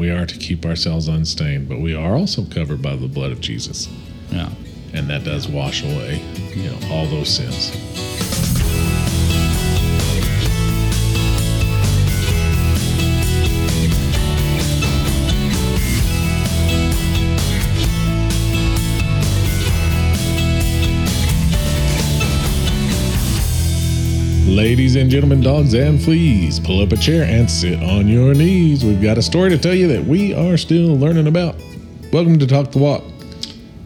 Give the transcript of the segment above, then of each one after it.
We are to keep ourselves unstained, but we are also covered by the blood of Jesus. Yeah. And that does wash away, you know, all those sins. Ladies and gentlemen, dogs and fleas, pull up a chair and sit on your knees. We've got a story to tell you that we are still learning about. Welcome to Talk the Walk.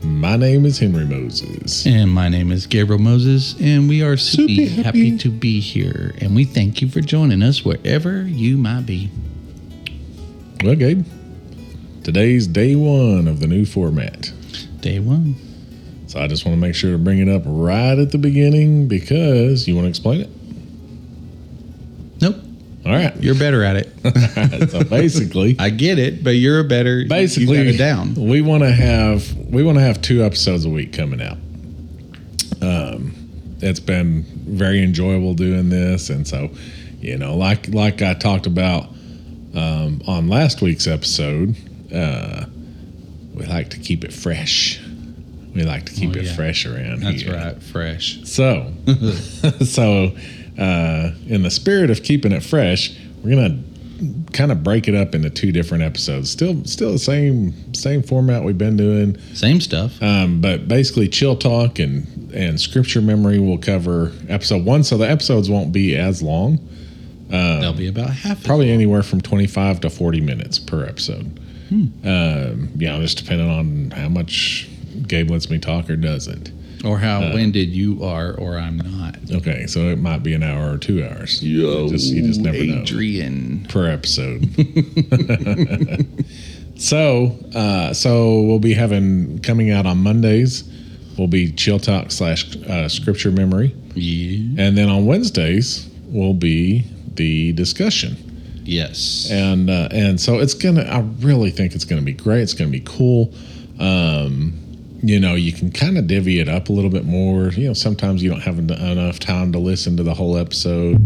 My name is Henry Moses. And my name is Gabriel Moses, and we are super Super happy. happy. to be here. And we thank you for joining us wherever you might be. Well, Gabe, today's day one of the new format. Day one. So I just want to make sure to bring it up right at the beginning because you want to explain it? Nope. All right. You're better at it. so basically, I get it, but you're a better. basically you got it down. we want to have we want to have two episodes a week coming out um it's been very enjoyable doing this and so you know like like i talked about um on last week's episode uh we like to keep it fresh we like to keep Oh, it yeah. fresh around here. That's here right. Fresh. so, so uh, in the spirit of keeping it fresh, we're gonna kind of break it up into two different episodes. Still, still the same same format we've been doing, Same stuff. um, but basically, chill talk and and scripture memory will cover episode one. So the episodes won't be as long. They'll be about half. Probably anywhere from twenty five to forty minutes per episode. Um, you know, just depending on how much Gabe lets me talk or doesn't. Or how Uh, winded you are, or I'm not. Okay, so it might be an hour or two hours. You just, you just never know. Adrian. per episode. so, uh, so we'll be having coming out on Mondays. Will be chill talk slash uh, scripture memory, Yeah. and then on Wednesdays will be the discussion. Yes. And uh, and so it's gonna. I really think it's gonna be great. It's gonna be cool. Um, you know, you can kind of divvy it up a little bit more. You know, sometimes you don't have en- enough time to listen to the whole episode.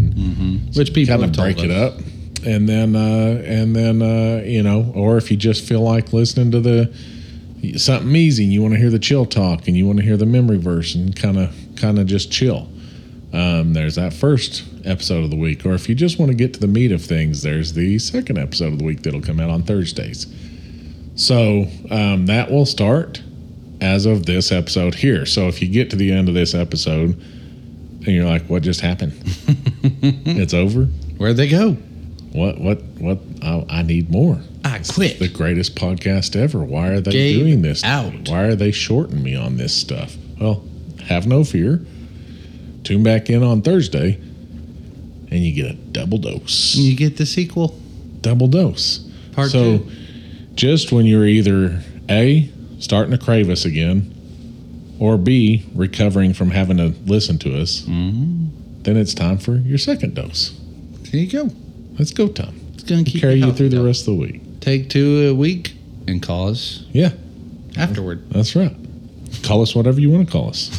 Which people kind have of told break it up and then uh and then uh you know or if you just feel like listening to the something easy and you want to hear the chill talk and you want to hear the memory verse and kind of kind of just chill um there's that first episode of the week or if you just want to get to the meat of things there's the second episode of the week that'll come out on thursdays so um that will start as of this episode here so if you get to the end of this episode and you're like what just happened it's over Where'd they go? what? What? What? I, I need more. I quit. The greatest podcast ever. Why are they Gabe doing this? out. Why are they shorting me on this stuff? Well, have no fear. Tune back in on Thursday, and you get a double dose. You get the sequel. Double dose. Part so, two. just when you're either a starting to crave us again, or b recovering from having to listen to us, Mm-hmm. then it's time for your second dose. There you go. Let's go, Tom. It's gonna Carry you through the rest of the week. Take two a week and call us Yeah. afterward. That's right. Call us whatever you want to call us.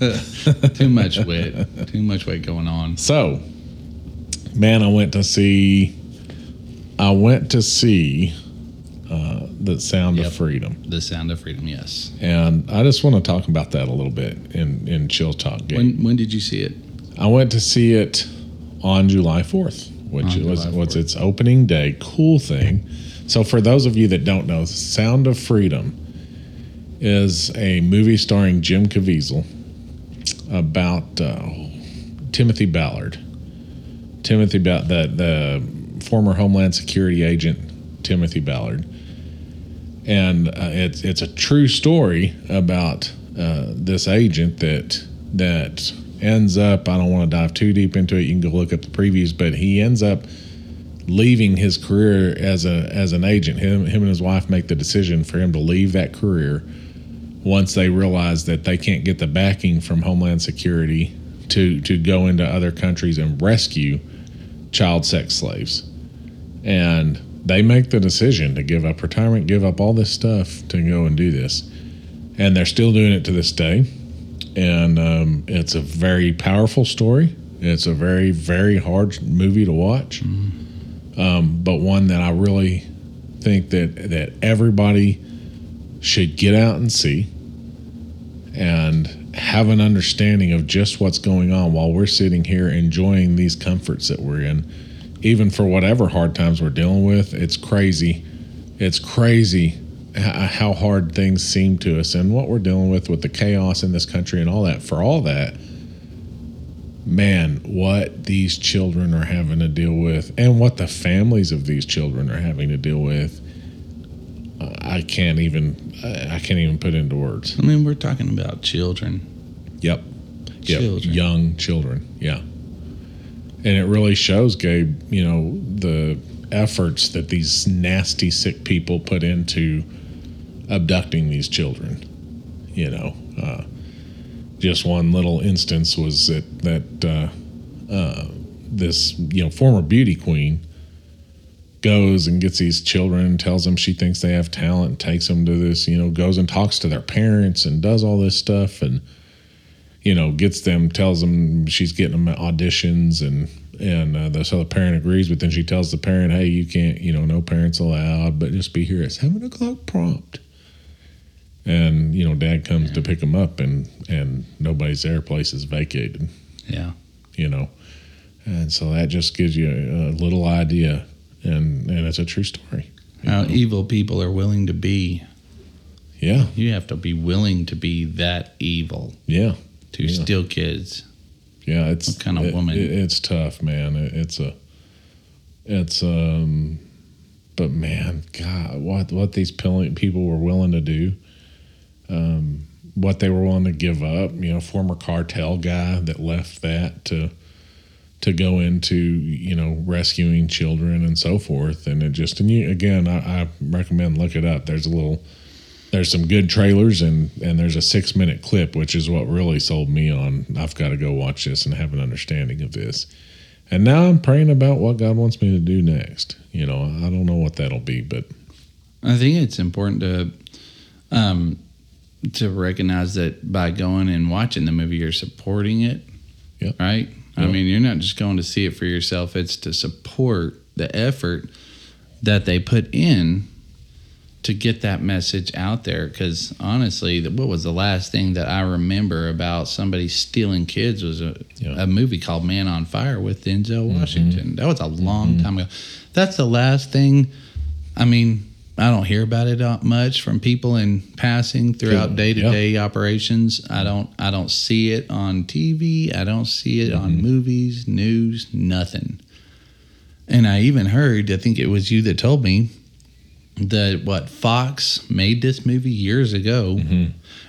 Too much wit. Too much wit going on. So, man, I went to see. I went to see the Sound Yep. of Freedom, The sound of freedom. Yes. and I just want to talk about that a little bit in in Chill Talk Gabe. When when did you see it? I went to see it on July fourth, which On was was its opening day. Cool thing. So, for those of you that don't know, Sound of Freedom is a movie starring Jim Caviezel about uh, Timothy Ballard. Timothy ba- the the former Homeland Security agent Timothy Ballard, and uh, it's it's a true story about uh, this agent that that ends up. I don't want to dive too deep into it. You can go look up the previews, but he ends up leaving his career as a as an agent. Him him and his wife make the decision for him to leave that career once they realize that they can't get the backing from Homeland Security to to go into other countries and rescue child sex slaves. And they make the decision to give up retirement, give up all this stuff to go and do this. And they're still doing it to this day. And um, it's a very powerful story. It's a very, very hard movie to watch, um, but one that I really think that that everybody should get out and see and have an understanding of just what's going on while we're sitting here enjoying these comforts that we're in even for whatever hard times we're dealing with it's crazy it's crazy how hard things seem to us and what we're dealing with with the chaos in this country and all that for all that man what these children are having to deal with and what the families of these children are having to deal with uh, i can't even i can't even put into words I mean, we're talking about children. Yep. Yep. Young children. Yeah. And it really shows, Gabe, you know, the efforts that these nasty, sick people put into abducting these children. You know, uh, just one little instance was that, that uh, uh, this, you know, former beauty queen goes and gets these children, tells them she thinks they have talent, takes them to this, you know, goes and talks to their parents and does all this stuff and you know, gets them, tells them she's getting them auditions, and and uh, the, so the parent agrees. But then she tells the parent, "Hey, you can't, you know, no parents allowed, but just be here at seven o'clock prompt." And you know, dad comes to pick them up, and and nobody's there. Place is vacated. Yeah. You know, and so that just gives you a, a little idea, and and it's a true story. How know. evil people are willing to be. Yeah, You have to be willing to be that evil yeah. To Yeah. steal kids. Yeah, it's What kind of it- woman? it- it's tough, man. It, it's a, it's um, but man, God, what what these people were willing to do, um, what they were willing to give up. You know, former cartel guy that left that to to go into you know rescuing children and so forth, and it just and you again, I, I recommend look it up. There's a little. There's some good trailers and and there's a six minute clip, which is what really sold me on. I've got to go watch this and have an understanding of this. And now I'm praying about what God wants me to do next. You know, I don't know what that'll be, but I think it's important to um, to recognize that by going and watching the movie, you're supporting it. Yep. Right. I mean, you're not just going to see it for yourself. It's to support the effort that they put in to get that message out there. Because honestly, the- what was the last thing that I remember about somebody stealing kids was a, Yeah. a movie called Man on Fire with Denzel mm-hmm. Washington. That was a long mm-hmm. time ago. That's the last thing. I mean, I don't hear about it much from people in passing throughout day to day operations. I don't. I don't see it on TV. I don't see it on mm-hmm. movies, news, nothing. And I even heard. I think it was you that told me that what Fox made this movie years ago,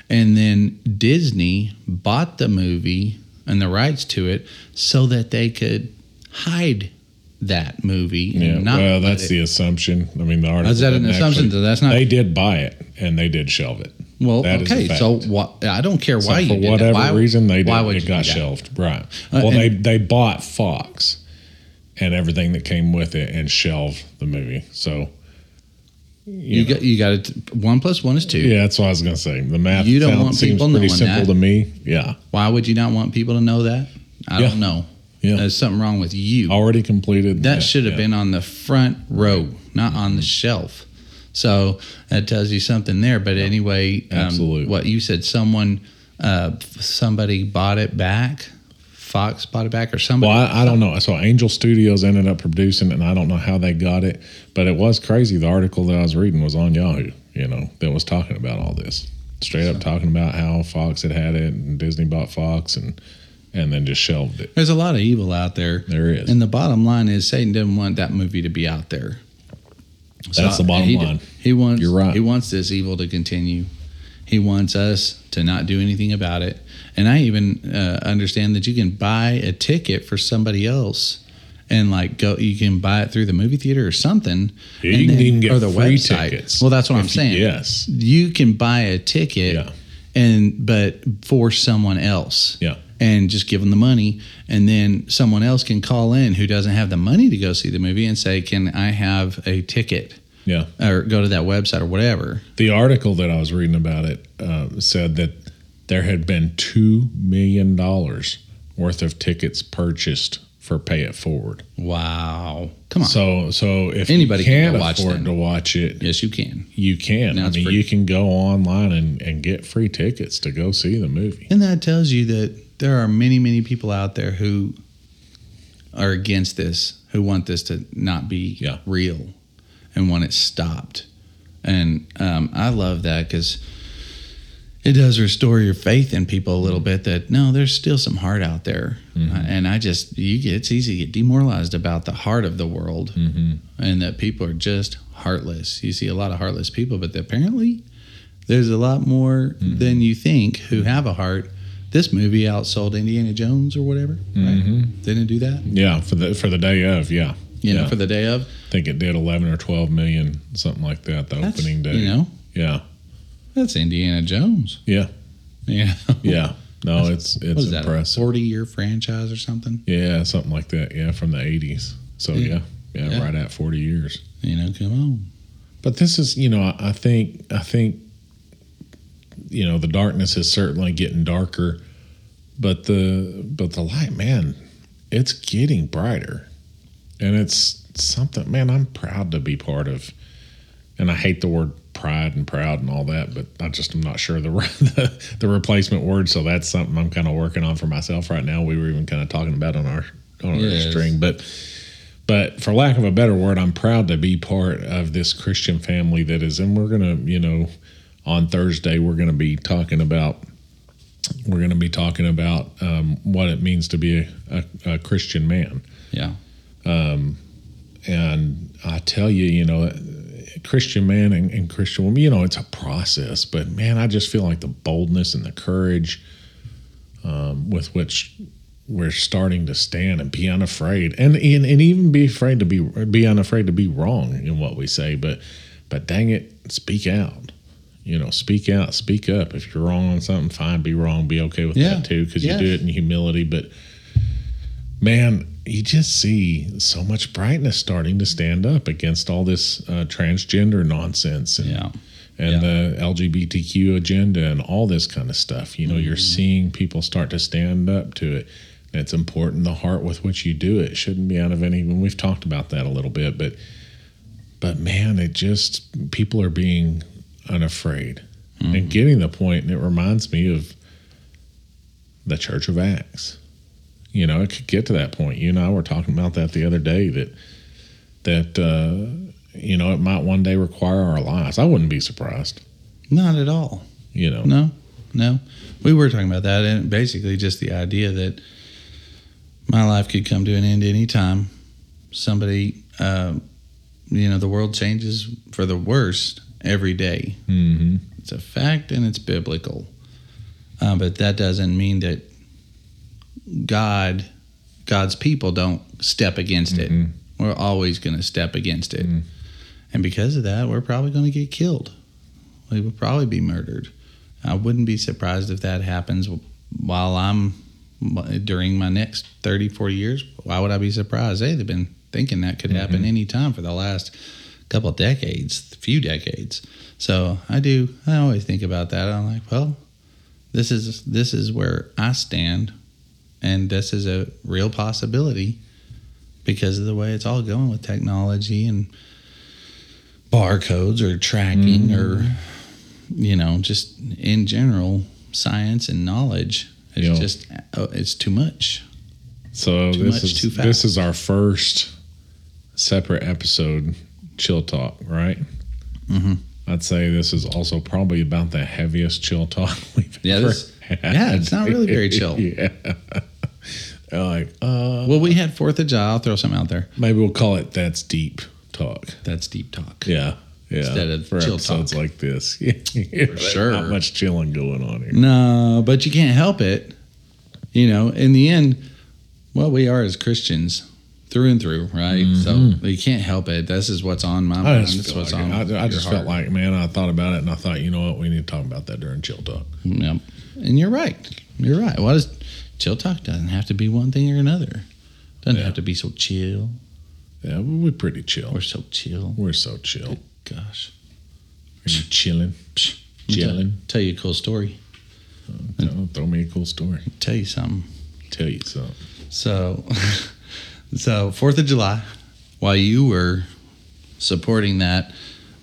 and then Disney bought the movie and the rights to it so that they could hide that movie. and yeah. not Well, that's the assumption. I mean, the article. Is that an assumption? actually- that's not- They did buy it and they did shelve it. Well, That okay. So what? I don't care So why you for whatever Why- reason they did, why would it got shelved. Right. Uh, well, they they bought Fox and everything that came with it and shelved the movie. So You got you got it. One plus one is two. yeah, that's what I was gonna say. The math You don't want seems people pretty knowing simple that. to me. Yeah. Why would you not want people to know that? I Yeah. don't know. Yeah. There's something wrong with you. Already completed. That should have yeah. been on the front row, not on the shelf. So that tells you something there. But anyway, um, Absolutely. what you said, someone, uh, somebody bought it back. Fox bought it back, or somebody. Well, I, I don't know. So Angel Studios ended up producing it, and I don't know how they got it, but it was crazy. The article that I was reading was on Yahoo, you know, that was talking about all this. Straight up talking about how Fox had had it and Disney bought Fox and and then just shelved it. There's a lot of evil out there. There is. And the bottom line is Satan didn't want that movie to be out there. That's the bottom he, line. He wants You're right. He wants this evil to continue. He wants us to not do anything about it. And I even uh, understand that you can buy a ticket for somebody else and like go you can buy it through the movie theater or something. You can then- even get or the free website. tickets. Well, that's what I'm you- saying. yes. You can buy a ticket Yeah. and but for someone else Yeah. and just give them the money and then someone else can call in who doesn't have the money to go see the movie and say can i have a ticket Yeah. or go to that website or whatever The article that I was reading about it uh, said that there had been two million dollars worth of tickets purchased for Pay It Forward. Wow. Come on. So so if Anybody you can can't go watch afford them. to watch it, yes, you can. you can. Now I mean, free. you can go online and, and get free tickets to go see the movie. And that tells you that there are many, many people out there who are against this, who want this to not be Yeah. real and when it stopped. And um, I love that because it does restore your faith in people a little bit that no, there's still some heart out there. Mm-hmm. And I just, you get, it's easy to get demoralized about the heart of the world Mm-hmm. and that people are just heartless. You see a lot of heartless people, but apparently there's a lot more Mm-hmm. than you think who have a heart. This movie outsold Indiana Jones or whatever. Right? Mhm. Didn't it do that? Yeah, for the for the day of, yeah. You know, Yeah. for the day of. I think it did 11 or 12 million, something like that, the That's, opening day. You know, Yeah. that's Indiana Jones. Yeah. Yeah. Yeah. No, it's What it's that? A impressive. Forty year franchise or something? Yeah, something like that. Yeah, from the 80s. So Yeah. yeah, yeah, Yeah. right at 40 years. You know, come on. But this is, you know, I I think I think you know, the darkness is certainly getting darker, but the but the light, man, it's getting brighter. And it's something, man, I'm proud to be part of. And I hate the word pride and proud and all that, but I just am not sure the the, the replacement word. So that's something I'm kind of working on for myself right now. We were even kind of talking about on our on Yes. our string, but but for lack of a better word, I'm proud to be part of this Christian family that is, and we're gonna, you know, on Thursday we're gonna be talking about we're gonna be talking about um, what it means to be a, a, a Christian man. Yeah. And I tell you, you know, Christian man and, and Christian woman, you know, it's a process, but man, I just feel like the boldness and the courage um, with which we're starting to stand and be unafraid and, and and even be afraid to be be unafraid to be wrong in what we say, but but dang it, speak out. You know, speak out, speak up. If you're wrong on something, fine, be wrong, be okay with Yeah. that too, because you do it in humility. But man, you just see so much brightness starting to stand up against all this uh, transgender nonsense and Yeah. and Yeah. the LGBTQ agenda and all this kind of stuff. You know, you're Mm-hmm. seeing people start to stand up to it. And it's important the heart with which you do it shouldn't be out of any. And we've talked about that a little bit, but but man, it just people are being unafraid Mm-hmm. and getting the point. And it reminds me of the Church of Acts. You know, it could get to that point. You and I were talking about that the other day. That that uh, you know it might one day require our lives. I wouldn't be surprised. Not at all. You know, No, no. We were talking about that, and basically just the idea that my life could come to an end anytime. Somebody, uh, you know, the world changes for the worst every day. hmm It's a fact and it's biblical. Uh, but that doesn't mean that God, God's people don't step against it. Mhm. We're always going to step against it. Mhm. And because of that, we're probably going to get killed. We will probably be murdered. I wouldn't be surprised if that happens while I'm during my next 30, 40 years. Why would I be surprised? Hey, they've been thinking that could happen any time for the last couple of decades, few decades. So I do. I always think about that. I'm like, well, this is this is where I stand, and this is a real possibility because of the way it's all going with technology and barcodes or tracking or you know just in general science and knowledge. It's just uh, it's too much. So Too this much, is too fast. this is our first separate episode, chill talk, right? Mhm. I'd say this is also probably about the heaviest chill talk we've Yeah, ever this- had. yeah, it's not really very chill. yeah. They're like, uh, Well, we had Fourth of July. I'll throw something out there. maybe we'll call it that's deep talk. That's deep talk. Yeah. Yeah. Instead of for chill episodes talk. like this. For sure. Not much chilling going on here. No, but you can't help it. You know, in the end, well, we are as Christians through and through, right? So you can't help it. This is what's on my I mind. just, That's feel what's like on. it. I, I your just heart. felt like, man, I thought about it and I thought, you know what, we need to talk about that during chill talk. Yep. And you're right. You're right. What is chill talk? Doesn't have to be one thing or another. Doesn't Yeah. have to be so chill. Yeah, we're pretty chill. We're so chill. We're so chill. Gosh. Are you chilling? Chilling? Tell you a cool story. Uh, tell, throw me a cool story. Tell you something. Tell you something. So, So Fourth of July, while you were supporting that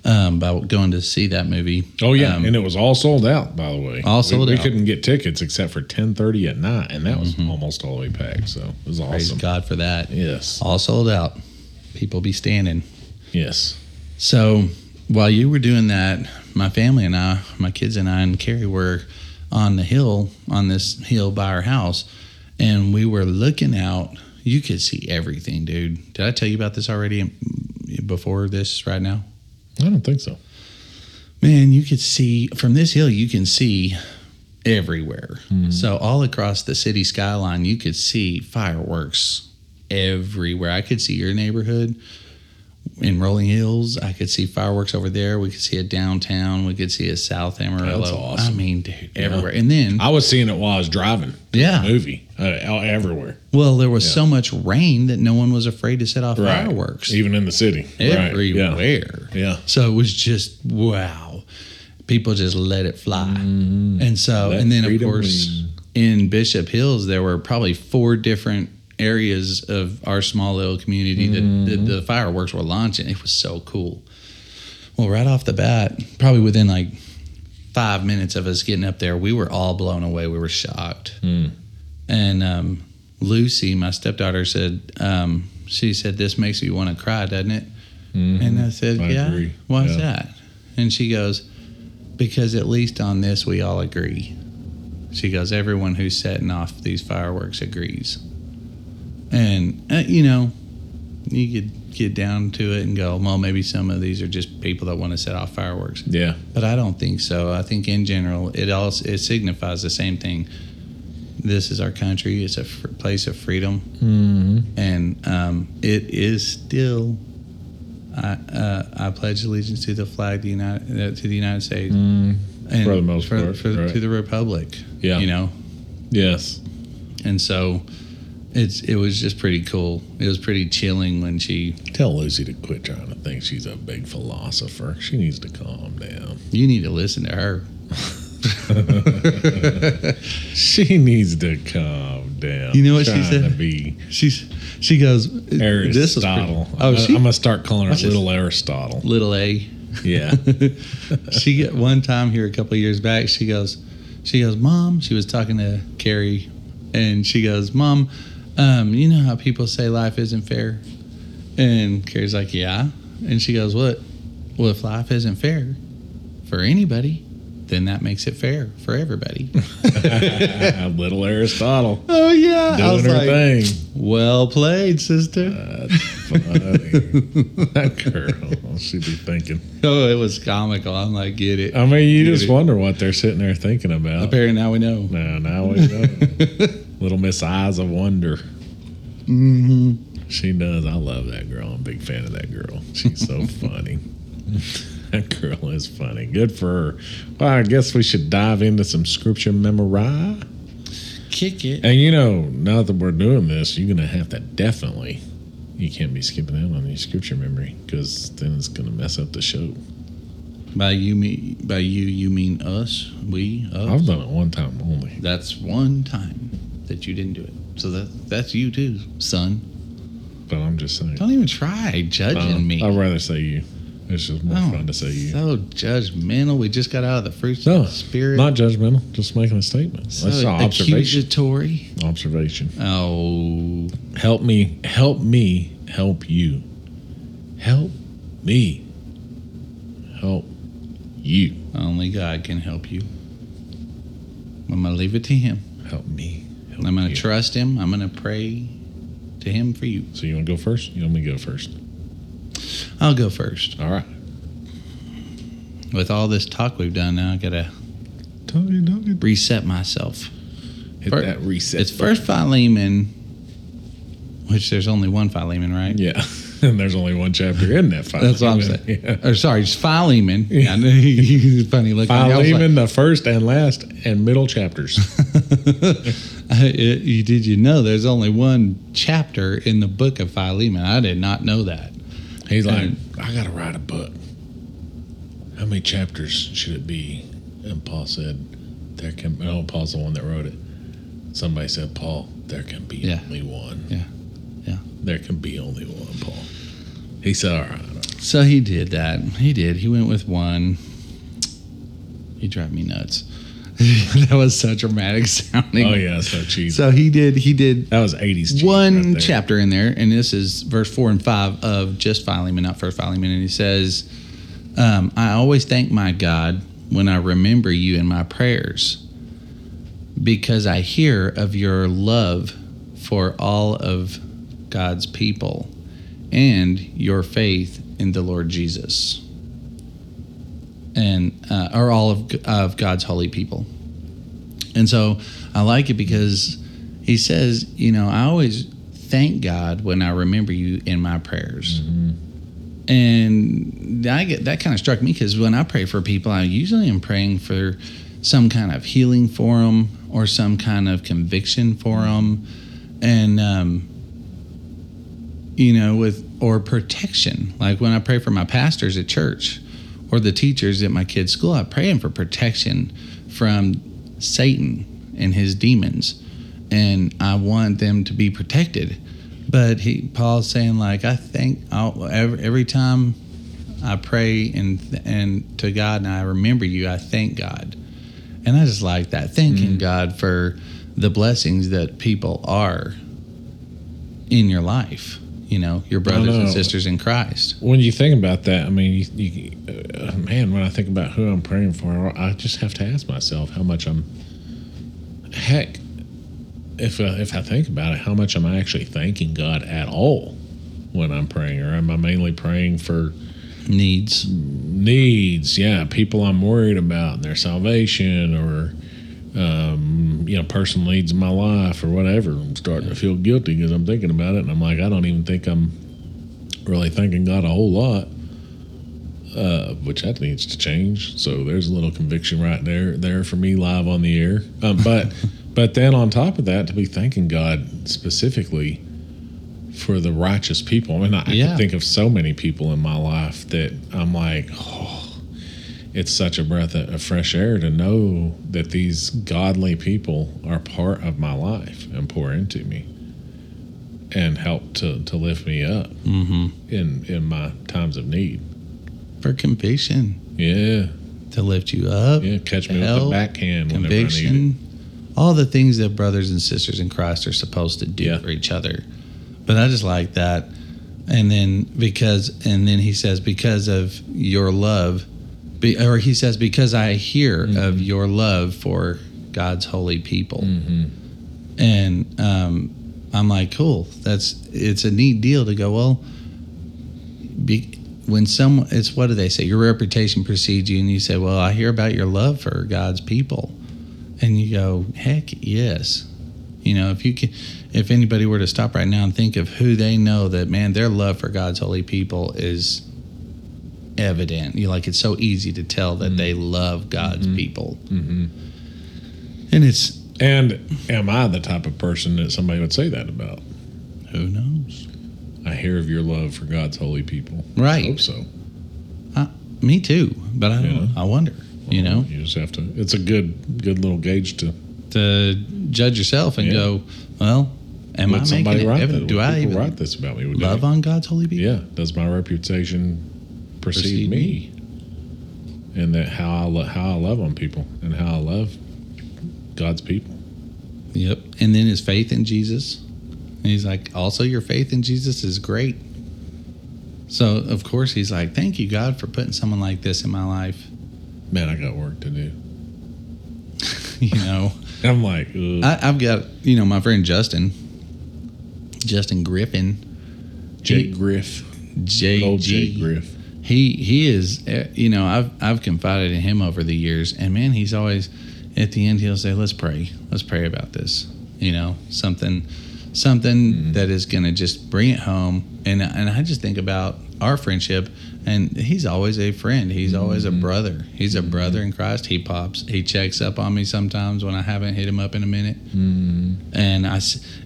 um, by going to see that movie. Oh yeah, um, and it was all sold out. By the way, All We- sold we, out. Mm-hmm. couldn't get tickets except for ten thirty at night, and that was almost all the way packed. So it was awesome. praise. God for that. Yes, All sold out. People be standing. yes. So while you were doing that, my family and I, my kids and I, and Carrie were on the hill, on this hill by our house, and we were looking out. You could see everything, dude. Did I tell you about this already before this right now? I don't think so. Man, you could see from this hill, you can see everywhere. Hmm. So, all across the city skyline, you could see fireworks everywhere. I could see your neighborhood in Rolling Hills. I could see fireworks over there. We could see it downtown. We could see it South Amarillo. That's awesome. I mean, dude, everywhere. And then, I was seeing it while I was driving. Yeah. movie uh, everywhere. well, there was Yeah. so much rain that no one was afraid to set off fireworks even in the city. Right. Yeah. everywhere. Yeah. So it was just wow. People just let it fly. And so, Mm-hmm. Let and then of course, in Bishop Hills, there were probably four different areas of our small little community that, Mm-hmm. that the fireworks were launching. It was so cool. Well, right off the bat, probably within like five minutes of us getting up there, we were all blown away. We were shocked. Mm. And um, Lucy, my stepdaughter, said, um, she said, this makes me want to cry, doesn't it? Mhm. And I said, I Yeah. agree. Why's Yeah. that? And she goes, Because at least on this we all agree. She goes, Everyone who's setting off these fireworks agrees. And, uh, you know, you could get down to it and go, Well, maybe some of these are just people that want to set off fireworks. Yeah. But I don't think so. I think in general, it also it signifies the same thing. This is our country. It's a place of freedom Mm-hmm. and um, it is still. I uh, I pledge allegiance to the flag, the United uh, to the United States, and Mm. For the most for, part, for- right. to the republic. Yeah. you know, Yes. and so it's it was just pretty cool. It was pretty chilling when she. Tell Lucy to quit trying to think she's a big philosopher. She needs to calm down. You need to listen to her. She needs to calm down. You know what she said? To be She's she goes. This was pretty- Aristotle. Oh, I'm, she I'm gonna start calling her this. Little Aristotle. little A. Yeah. she get one time here a couple of years back. She goes, she goes, mom. She was talking to Carrie, and she goes, mom, um, you know how people say life isn't fair, and Carrie's like, yeah, and she goes, what? Well, if life isn't fair for anybody, then that makes it fair for everybody. Little Aristotle oh yeah, I was doing her like, thing. well played, sister. That's funny. that girl, she'd be thinking. oh, it was comical. I'm like, get it. I mean, you just it. wonder what they're sitting there thinking about. Apparently now we know. Now, now we know. Little Miss Eyes of Wonder. Mm-hmm. She does. I love that girl. I'm a big fan of that girl. She's so funny. That girl is funny. Good for her. Well, I guess we should dive into some scripture memory. Kick it. And you know, now that we're doing this, you're gonna have to definitely. You can't be skipping out on your scripture memory because then it's gonna mess up the show. By you mean by you you mean us, we, us. I've done it one time only. That's one time that you didn't do it. So that that's you too, son. But I'm just saying. Don't even try judging Uh, me. I'd rather say you. It's just more Oh, fun to say you. So judgmental. We just got out of the fruits No, of the spirit. Not judgmental, just making a statement. so That's an observation. accusatory. Observation. Oh, Help me, help me, help you. Help me, help you. only God can help you. I'm gonna leave it to Him. Help me. Help I'm gonna you. trust Him. I'm gonna pray to Him for you. So you want to go first? You want me to go first? I'll go first. All right. With all this talk we've done now, I gotta Talking, talking. reset myself. Hit Fir- that reset. It's first Philemon, which there's only one Philemon, right? Yeah. and there's only one chapter in that. Philemon. That's what I'm saying. Yeah. Or sorry, it's Philemon. Yeah, I know you funny looking. I was like- Philemon, the first and last and middle chapters. Did you know there's only one chapter in the book of Philemon? I did not know that. He's like, I got to write a book. How many chapters should it be? And Paul said, there can, oh, Paul's the one that wrote it. Somebody said, Paul, there can be Yeah. only one. Yeah. Yeah. There can be only one, Paul. He said, all right. So he did that. He did. He went with one. He drove me nuts. that was so dramatic sounding. Oh, yeah, so cheesy. So he did. He did that was 80s one right chapter in there, and this is verse four and five of just Philemon, not First Philemon, and he says, um, "I always thank my God when I remember you in my prayers, because I hear of your love for all of God's people and your faith in the Lord Jesus." And uh, or all of, of God's holy people, and so I like it because he says, you know, I always thank God when I remember you in my prayers. And I get that kind of struck me because when I pray for people, I usually am praying for some kind of healing for them or some kind of conviction for them, and um, you know, with or protection. Like when I pray for my pastors at church or the teachers at my kids' school, I pray them for protection from Satan and his demons, and I want them to be protected. But he, Paul's saying like I think I'll, every, every time I pray and and to God and I remember you, I thank God, and I just like that thanking mm. God for the blessings that people are in your life. You know, your brothers and sisters in Christ. when you think about that, I mean, you, you, uh, man, when I think about who I'm praying for, I just have to ask myself how much I'm. Heck, if uh, if I think about it, how much am I actually thanking God at all when I'm praying, or am I mainly praying for Needs. needs? Yeah, people I'm worried about and their salvation, or um, you know, person in my life, or whatever. I'm starting to feel guilty because I'm thinking about it, and I'm like, I don't even think I'm really thanking God a whole lot, uh, which that needs to change. So there's a little conviction right there there for me live on the air. Um, but but then on top of that, to be thanking God specifically for the righteous people. I mean, I, I can think of so many people in my life that I'm like, oh, it's such a breath of, fresh air to know that these godly people are part of my life and pour into me and help to, to lift me up Mm-hmm. in in my times of need. For conviction. Yeah, To lift you up. yeah. Catch me with Help, the backhand whenever I need it. conviction, all the things that brothers and sisters in Christ are supposed to do Yeah. for each other. But I just like that. And then because, and then he says, because of your love, be, or he says, because I hear Mm-hmm. of your love for God's holy people. Mm-hmm. And um, I'm like, cool. That's it's a neat deal to go. Well, be, when someone, it's what do they say? Your reputation precedes you, and you say, "Well, I hear about your love for God's people," and you go, "Heck, yes." You know, if you can, if anybody were to stop right now and think of who they know that man, their love for God's holy people is evident. You like it's so easy to tell that they love God's people, Mm-hmm. and it's And am I the type of person that somebody would say that about? who knows, I hear of your love for God's holy people. Right. I hope so. me too. But I don't. I wonder. You know, you just have to. It's a good good little gauge to to judge yourself and Yeah. go, well, am let I somebody making it write evident? Do I even write this about me? Would love on God's holy people? Yeah. Does my reputation precede Precede me? And that how I lo- how I love on people and how I love God's people. Yep. And then his faith in Jesus. And he's like, also your faith in Jesus is great. So of course he's like, thank you God for putting someone like this in my life. Man, I got work to do. you know, I'm like, ugh. I, I've got you know my friend Justin, Justin Griffin, Jake Griff, J old Jake Griff. He he is uh, you know I've I've confided in him over the years. And man he's always at the end he'll say let's pray. Let's pray about this. You know something something mm-hmm. that is going to just bring it home. And and I just think about our friendship. And he's always a friend. He's always a mm-hmm. brother. He's a mm-hmm. brother in Christ. He pops he checks up on me sometimes when I haven't hit him up in a minute. And I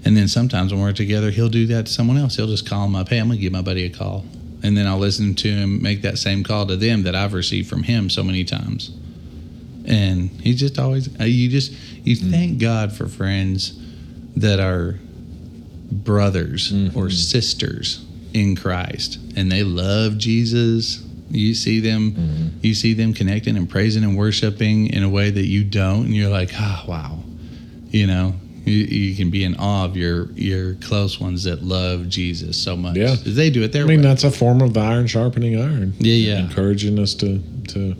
and then sometimes when we're together he'll do that to someone else. He'll just call him up hey I'm gonna give my buddy a call and then I'll listen to him make that same call to them that I've received from him so many times. And he just always uh, you just you mm. thank God for friends that are brothers or mm-hmm. sisters in Christ and they love Jesus. You see them mm-hmm. you see them connecting and praising and worshiping in a way that you don't and you're like, "Oh, wow." You know, you, you can be in awe of your your close ones that love Jesus so much. Yeah. They do it their way. I mean, way. that's a form of the iron sharpening iron. Yeah, yeah. Encouraging us to to.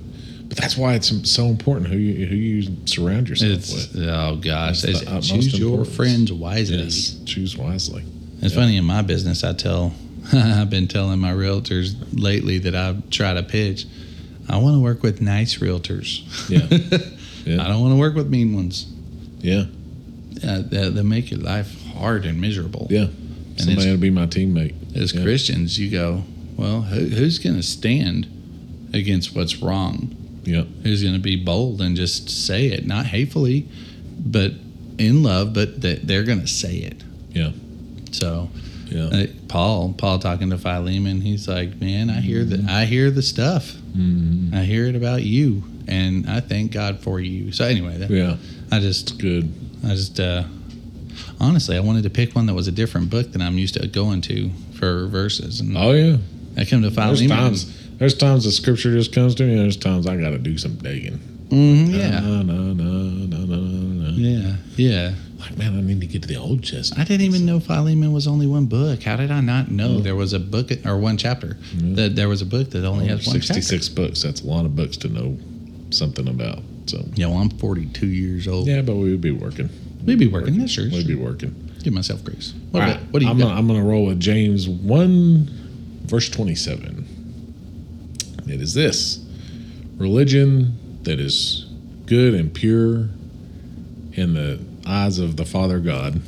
But that's why it's so important who you who you surround yourself It's with. oh gosh, That's they the say, utmost choose your friends wisely. Yes, choose wisely. It's funny in my business. I tell, I've been telling my realtors lately that I try to pitch. I want to work with nice realtors. Yeah, Yeah. I don't want to work with mean ones. yeah, Uh, that, that make your life hard and miserable. yeah. it's- Somebody to be my teammate. As Yeah. Christians, you go, well, who, who's going to stand against what's wrong? Yeah, Who's going to be bold and just say it, not hatefully, but in love, but that they're going to say it. yeah, So yeah. Uh, Paul, Paul talking to Philemon, he's like, "Man, I hear the, I hear the stuff. Mhm. I hear it about you, and I thank God for you." So anyway, that, Yeah, I just, good. I just, uh, honestly, I wanted to pick one that was a different book than I'm used to going to for verses, and Oh yeah. I come to There's times. There's times the scripture just comes to me. and There's times I got to do some digging. Mhm, yeah, No, no, no, no, no, no. yeah, yeah. Like man, I need to get to the Old Testament. I didn't even know Philemon was only one book. How did I not know there was a book or one chapter? That there was a book that only has one chapter. Sixty-six books. That's a lot of books to know something about. So Yeah, well, I'm 42 years old. yeah, but we would be working. We'd be working. Yeah, sure. We'd sure. be working. Give myself grace. What, All about- what do you I'm got? Gonna, I'm going to roll with James 1, verse 27. It is this religion that is good and pure in the eyes of the Father God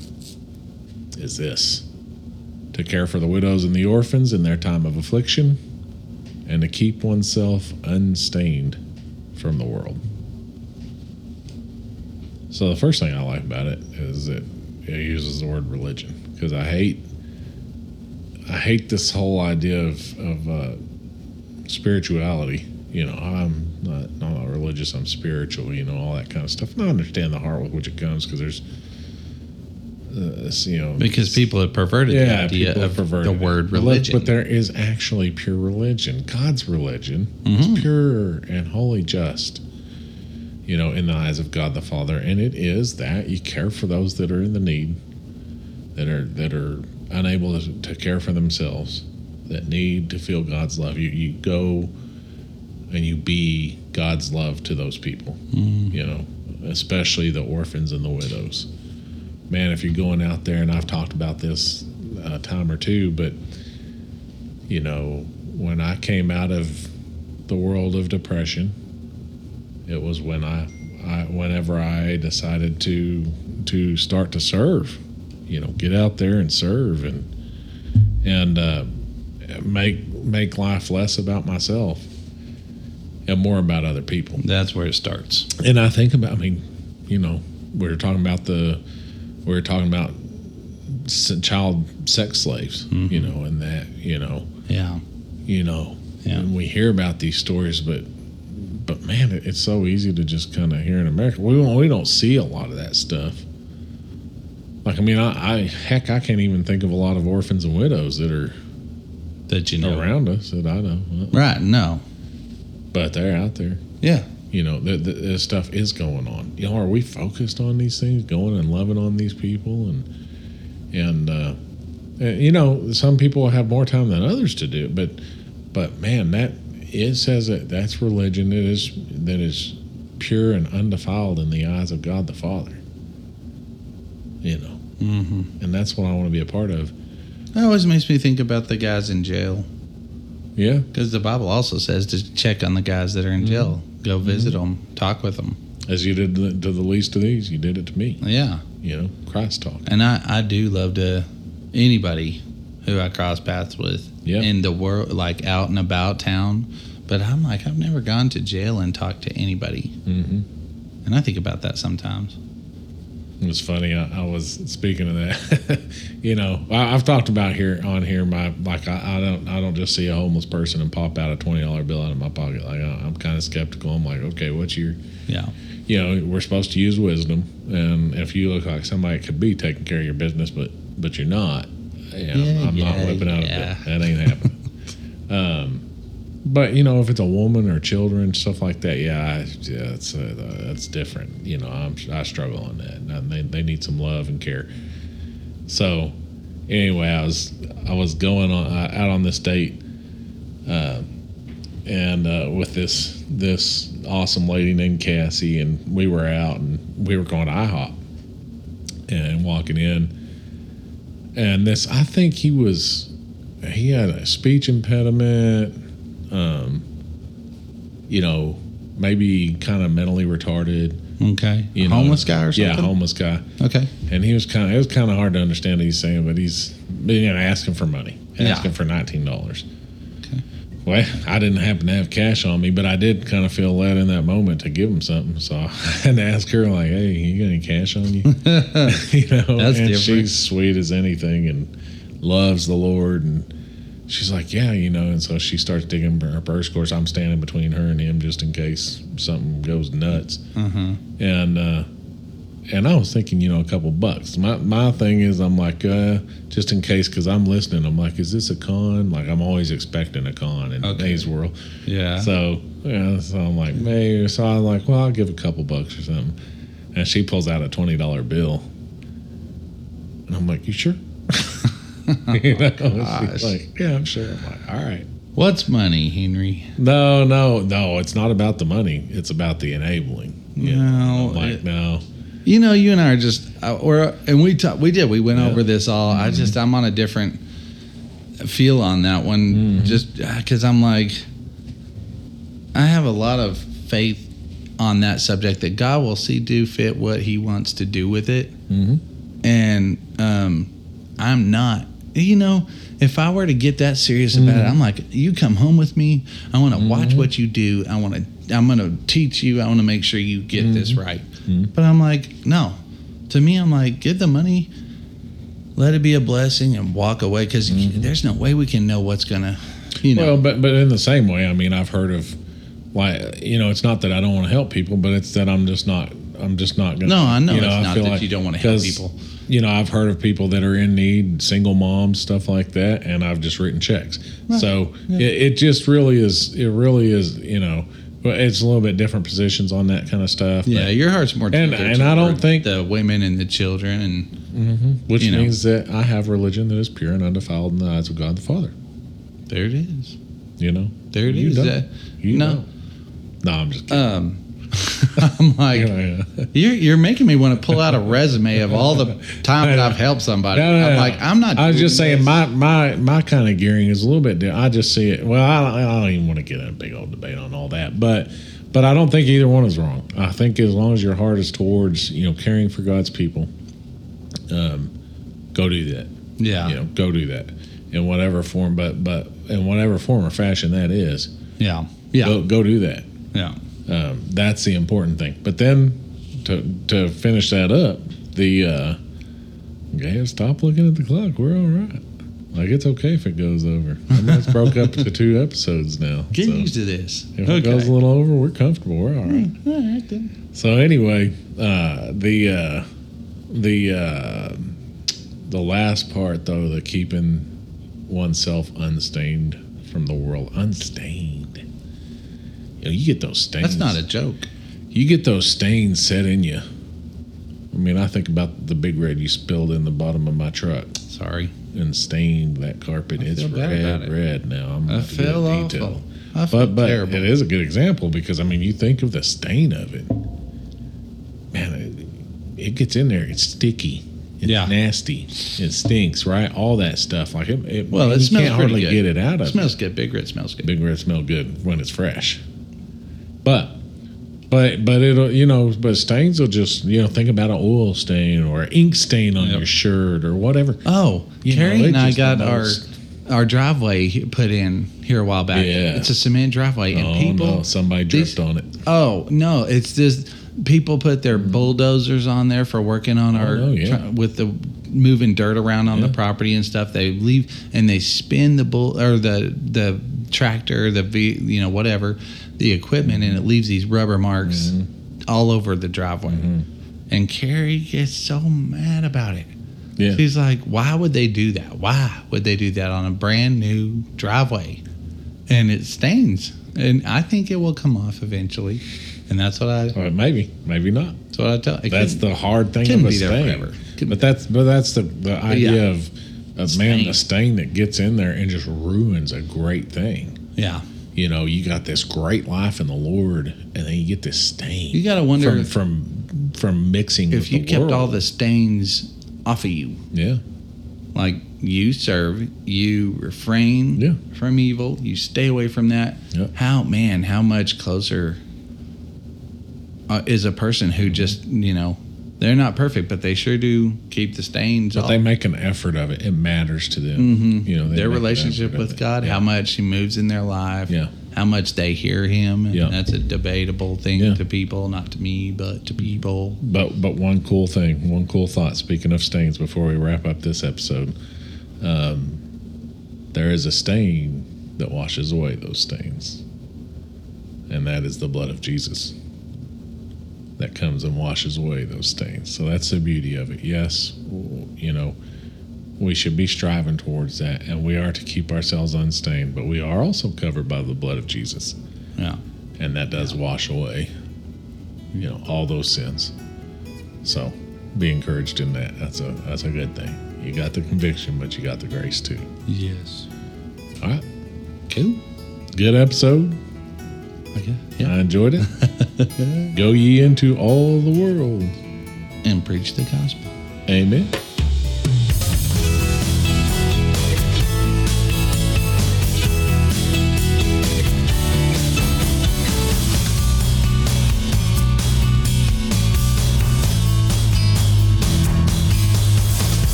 is this to care for the widows and the orphans in their time of affliction and to keep oneself unstained from the world. So the first thing I like about it is that it uses the word religion because I hate I hate this whole idea of of uh, spirituality. You know, I'm not I'm not religious. I'm spiritual. You know, all that kind of stuff. And I understand the heart with which it comes because there's uh, you know because people have perverted the idea of perverted the word religion. But there is actually pure religion. God's religion Mhm. is pure and wholly just, you know, in the eyes of God the Father. And it is that you care for those that are in the need, that are that are unable to, to care for themselves, that need to feel God's love. You you go and you be God's love to those people. Mhm. You know, especially the orphans and the widows man, if you're going out there, and I've talked about this a time or two, but you know, when I came out of the world of depression, it was when I, I whenever I decided to to start to serve, you know, get out there and serve and and uh, make make life less about myself and more about other people. That's where it starts. And I think about, I mean, you know, we were talking about the, we were talking about child sex slaves, you know, and that, you know, Yeah. you know, Yeah. and we hear about these stories, but, but man, it, it's so easy to just kind of hear in America. We don't, we don't see a lot of that stuff. Like, I mean, I, I, heck, I can't even think of a lot of orphans and widows that are That you know. around us that I know, Right. No. but they're out there. Yeah. you know that this stuff is going on you know are we focused on these things going and loving on these people and and uh and, you know some people have more time than others to do but but man that it says that that's religion that is that is pure and undefiled in the eyes of god the father. You know? Mm-hmm. and that's what i want to be a part of. That always makes me think about the guys in jail. Yeah. Because the Bible also says to check on the guys that are in jail. Go visit them, talk with them. as you did to the least of these you did it to me. Yeah. you know christ talk. And I, I do love to anybody who I cross paths with Yeah. in the world, like out and about town. But I'm like, I've never gone to jail and talked to anybody. mm-hmm And I think about that sometimes. It was funny. I, I was speaking of that. you know, I, I've talked about here on here. My like, I, I don't, I don't just see a homeless person and pop out a twenty dollar bill out of my pocket. Like, I, I'm kind of skeptical. I'm like, okay, what's your, Yeah. you know, we're supposed to use wisdom, and if you look like somebody could be taking care of your business, but but you're not. Yeah, Yeah, I'm, I'm not whipping out yeah. a. That ain't happening. um, but you know, if it's a woman or children, stuff like that, yeah, I, yeah, it's uh, that's different. You know, I'm, I struggle on that. And they they need some love and care. So, anyway, I was I was going on uh, out on this date, uh, and uh, with this this awesome lady named Cassie, and we were out and we were going to IHOP, and walking in, and this I think he was he had a speech impediment, um, you know, maybe kind of mentally retarded. Okay. You know, homeless guy or something. Yeah, homeless guy Okay. and he was kind of it was kind of hard to understand what he's saying, but he's you know asking for money, Yeah. asking for nineteen dollars. Well, I didn't happen to have cash on me, but I did kind of feel led in that moment to give him something. So I had to ask her like, "Hey, you got any cash on you?" you know, That's and different. she's sweet as anything and loves the Lord and. She's like, yeah, you know, and so she starts digging her purse. Of course, I'm standing between her and him just in case something goes nuts Uh-huh. and uh, and I was thinking, you know, a couple bucks. My my thing is, I'm like, uh, just in case, because I'm listening. I'm like, is this a con? Like, I'm always expecting a con in Okay. today's world. Yeah. So yeah, so I'm like, maybe. So I'm like, well, I'll give a couple bucks or something. And she pulls out a twenty dollar bill, and I'm like, you sure? you know, she's like, yeah, I'm sure. I'm like, all right. What's money, Henry? No, no, no. It's not about the money. It's about the enabling. You know? No, I'm like, it- no. You know, you and I are just uh, we're and we talk, we did we went Yeah. over this all. I just I'm on a different feel on that one, just because I'm like I have a lot of faith on that subject that God will see do fit what He wants to do with it, Mm-hmm. and um, I'm not. You know, if I were to get that serious about it, I'm like, you come home with me. I want to watch what you do. I want to. I'm going to teach you. I want to make sure you get mm-hmm. this right. Mm-hmm. But I'm like, no. To me, I'm like, get the money, let it be a blessing, and walk away because mm-hmm. there's no way we can know what's gonna, you know. Well, but but in the same way, I mean, I've heard of like you know, it's not that I don't want to help people, but it's that I'm just not. I'm just not gonna. No, I know you it's I not feel that you don't wanna help people. You know, I've heard of people that are in need, single moms, stuff like that, and I've just written checks. So it, it just really is. It really is. You know, but it's a little bit different positions on that kind of stuff. but- yeah, your heart's more. And- and I don't think- the women and the children, and which you know. means that I have religion that is pure and undefiled in the eyes of God the Father. there it is. You know, There it You is. don't. That- You no. know. No, I'm just kidding. um, I'm like, Yeah, yeah. you're you're making me want to pull out a resume of all the time that I've helped somebody. No, no, I'm like, I'm not. I was just saying this. my my my kind of gearing is a little bit different. I just see it. Well, I, I don't even want to get in a big old debate on all that, but but I don't think either one is wrong. I think as long as your heart is towards you know caring for God's people, um, go do that. Yeah, You know, go do that in whatever form, but but in whatever form or fashion that is. yeah, yeah, Go go do that. yeah. Um, that's the important thing. But then to to finish that up, the uh, okay, stop looking at the clock. We're all right. Like it's okay if it goes over. I mean, it's broke up to two episodes now. Get so used to this. if it goes a little over, we're comfortable. We're all right. All right then. So anyway, uh, the uh, the uh, the last part though, the keeping oneself unstained from the world, unstained. You get those stains. That's not a joke. You get those stains set in you. I mean, I think about the big red you spilled in the bottom of my truck Sorry. and stained that carpet. I it's feel bad about red, it. red now. I'm I about to get feel detail. I feel But but terrible. it is a good example because I mean, you think of the stain of it. Man, it, it gets in there. It's sticky. It's Yeah. nasty. It stinks. Right. All that stuff. Like it. it Well, it you smells can't hardly good. get it out of It smells good. Big red smells good. big red smell good when it's fresh. But but but it'll you know but stains will just you know think about an oil stain or ink stain on Yep. your shirt or whatever. Oh, You Carrie know, and I got our almost- our driveway put in here a while back. Yeah. It's a cement driveway, and oh people. no, somebody these- dripped on it. Oh no, it's just people put their mm-hmm. bulldozers on there for working on oh, our no, yeah. tr- with the moving dirt around on the property and stuff. They leave and they spin the bull or the the tractor, the v, you know whatever, the equipment, and it leaves these rubber marks Mm-hmm. all over the driveway. And Carrie gets so mad about it. Yeah. She's like, why would they do that? Why would they do that on a brand new driveway? And it stains. And I think it will come off eventually. And that's what I Or maybe, maybe not. that's what I tell it That's the hard thing of a stain. But that's but that's the the idea yeah. of of man Stain. the stain that gets in there and just ruins a great thing. Yeah. You know, you got this great life in the Lord, and then you get this stain. You gotta wonder from if- from from mixing. If with you kept world. all the stains off of you, yeah, like you serve, you refrain Yeah. from evil, you stay away from that. Yeah. How man, how much closer uh, is a person who just you know they're not perfect, but they sure do keep the stains but off. they make an effort of it. It matters to them. You know, their relationship with. God, Yeah. how much He moves in their life, Yeah. how much they hear Him. And Yeah. That's a debatable thing Yeah. to people, not to me, but to people. But but one cool thing, one cool thought. Speaking of stains, before we wrap up this episode, um, there is a stain that washes away those stains, and that is the blood of Jesus. That comes and washes away those stains. So that's the beauty of it. Yes, you know, we should be striving towards that, and we are to keep ourselves unstained. But we are also covered by the blood of Jesus Yeah. and that does wash away you know all those sins so be encouraged in that that's a that's a good thing you got the conviction but you got the grace too Yes. all right Cool. good episode Okay. Yeah. i enjoyed it go ye into all the world and preach the gospel. amen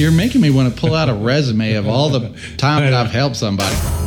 You're making me want to pull out a resume of all the time that I've helped somebody.